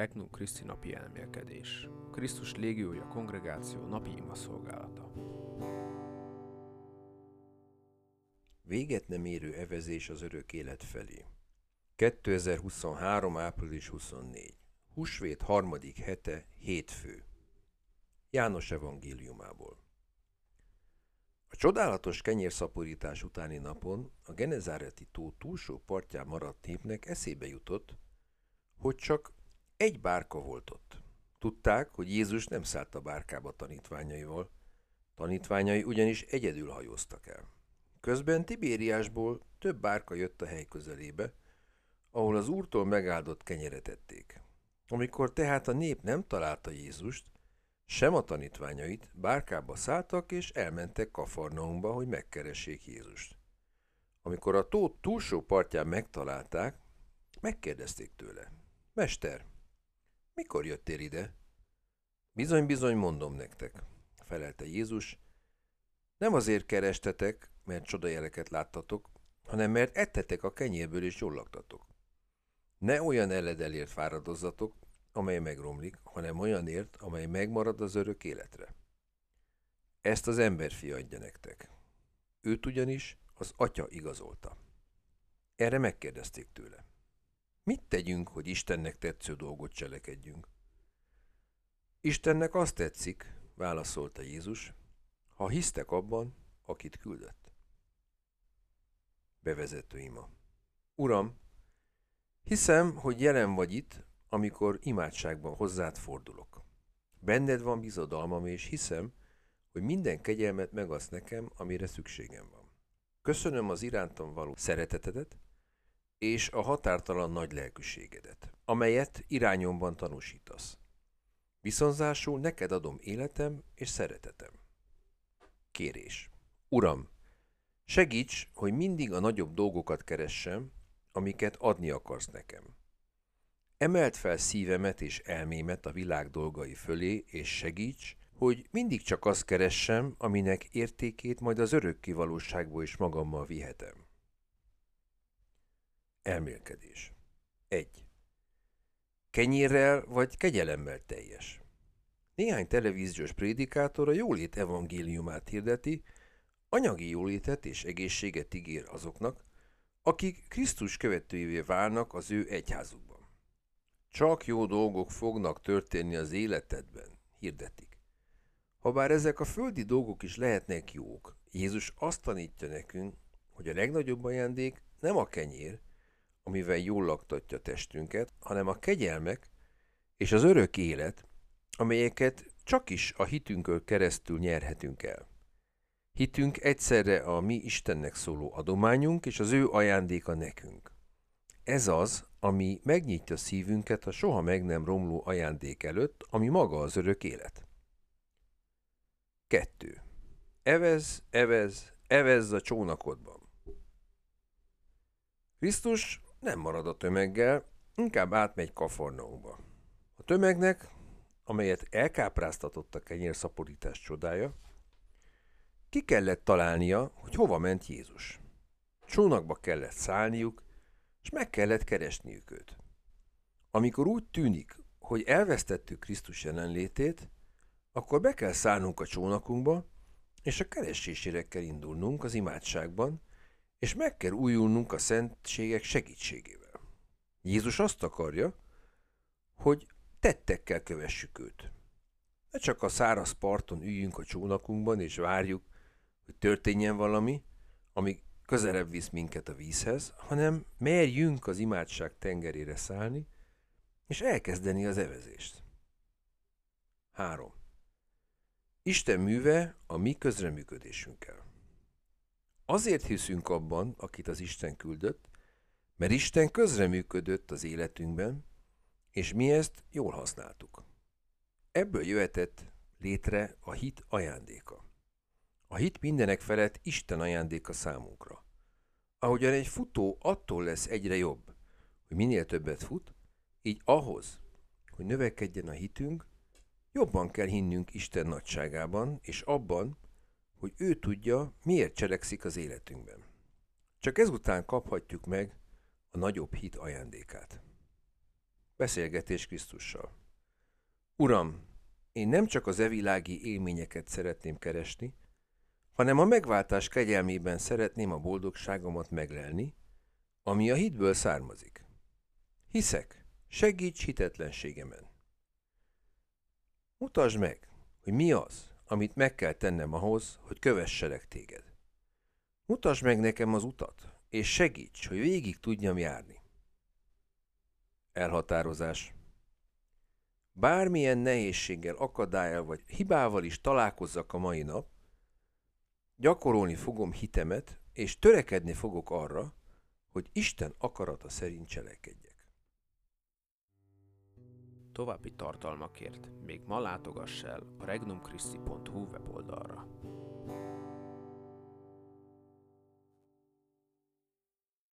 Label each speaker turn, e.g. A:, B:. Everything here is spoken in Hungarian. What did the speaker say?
A: Regnum Christi napi elmélkedés. Krisztus légiója kongregáció napi ima szolgálata.
B: Véget nem érő evezés az örök élet felé. 2023. április 24. Húsvét harmadik hete, hétfő. János evangéliumából. A csodálatos kenyérszaporítás utáni napon a Genezáreti tó túlsó partján maradt népnek eszébe jutott, hogy csak egy bárka volt ott. Tudták, hogy Jézus nem szállt a bárkába tanítványaival, tanítványai ugyanis egyedül hajóztak el. Közben Tibériásból több bárka jött a hely közelébe, ahol az úrtól megáldott kenyeret ették. Amikor tehát a nép nem találta Jézust, sem a tanítványait, bárkába szálltak és elmentek Kafarnaumba, hogy megkeressék Jézust. Amikor a tó túlsó partján megtalálták, megkérdezték tőle. Mester, mikor jöttél ide? Bizony-bizony mondom nektek, felelte Jézus. Nem azért kerestetek, mert csodajeleket láttatok, hanem mert ettetek a kenyérből és jól laktatok. Ne olyan eledelért fáradozzatok, amely megromlik, hanem olyanért, amely megmarad az örök életre. Ezt az emberfia adja nektek. Őt ugyanis az atya igazolta. Erre megkérdezték tőle. Mit tegyünk, hogy Istennek tetsző dolgot cselekedjünk? Istennek azt tetszik, válaszolta Jézus, ha hisztek abban, akit küldött. Bevezető ima. Uram, hiszem, hogy jelen vagy itt, amikor imádságban hozzád fordulok. Benned van bizodalmam, és hiszem, hogy minden kegyelmet megadsz nekem, amire szükségem van. Köszönöm az irántam való szeretetedet, és a határtalan nagy lelkűségedet, amelyet irányomban tanúsítasz. Viszonzásul neked adom életem és szeretetem. Kérés. Uram, segíts, hogy mindig a nagyobb dolgokat keressem, amiket adni akarsz nekem. Emelt fel szívemet és elmémet a világ dolgai fölé, és segíts, hogy mindig csak azt keressem, aminek értékét majd az örökké valóságból is magammal vihetem. Elmélkedés. 1. Kenyérrel vagy kegyelemmel teljes. Néhány televíziós prédikátor a jólét evangéliumát hirdeti, anyagi jólétet és egészséget ígér azoknak, akik Krisztus követőjévé válnak az ő egyházukban. Csak jó dolgok fognak történni az életedben, hirdetik. Habár ezek a földi dolgok is lehetnek jók, Jézus azt tanítja nekünk, hogy a legnagyobb ajándék nem a kenyér, amivel jól laktatja testünket, hanem a kegyelmek és az örök élet, amelyeket csak is a hitünkön keresztül nyerhetünk el. Hitünk egyszerre a mi Istennek szóló adományunk és az ő ajándéka nekünk. Ez az, ami megnyitja szívünket a soha meg nem romló ajándék előtt, ami maga az örök élet. 2. Evez, evez, evez a csónakodban. Krisztus nem marad a tömeggel, inkább átmegy Kafarnaumba. A tömegnek, amelyet elkápráztatott a kenyérszaporítás csodája, ki kellett találnia, hogy hova ment Jézus. Csónakba kellett szállniuk, és meg kellett keresniük őt. Amikor úgy tűnik, hogy elvesztettük Krisztus jelenlétét, akkor be kell szállnunk a csónakunkba, és a keresésére kell indulnunk az imádságban, és meg kell újulnunk a szentségek segítségével. Jézus azt akarja, hogy tettekkel kövessük őt. Ne csak a száraz parton üljünk a csónakunkban, és várjuk, hogy történjen valami, ami közelebb visz minket a vízhez, hanem merjünk az imádság tengerére szállni, és elkezdeni az evezést. 3. Isten műve a mi közreműködésünkkel. Azért hiszünk abban, akit az Isten küldött, mert Isten közreműködött az életünkben, és mi ezt jól használtuk. Ebből jöhetett létre a hit ajándéka. A hit mindenek felett Isten ajándéka számunkra. Ahogyan egy futó attól lesz egyre jobb, hogy minél többet fut, így ahhoz, hogy növekedjen a hitünk, jobban kell hinnünk Isten nagyságában, és abban, hogy ő tudja, miért cselekszik az életünkben. Csak ezután kaphatjuk meg a nagyobb hit ajándékát. Beszélgetés Krisztussal. Uram, én nem csak az evilági élményeket szeretném keresni, hanem a megváltás kegyelmében szeretném a boldogságomat meglelni, ami a hitből származik. Hiszek, segíts hitetlenségemen. Mutasd meg, hogy mi az, amit meg kell tennem ahhoz, hogy kövesselek téged. Mutasd meg nekem az utat, és segíts, hogy végig tudjam járni. Elhatározás. Bármilyen nehézséggel, akadályal vagy hibával is találkozzak a mai nap, gyakorolni fogom hitemet, és törekedni fogok arra, hogy Isten akarata szerint cselekedjek.
A: További tartalmakért még ma látogass el a regnumchristi.hu weboldalra.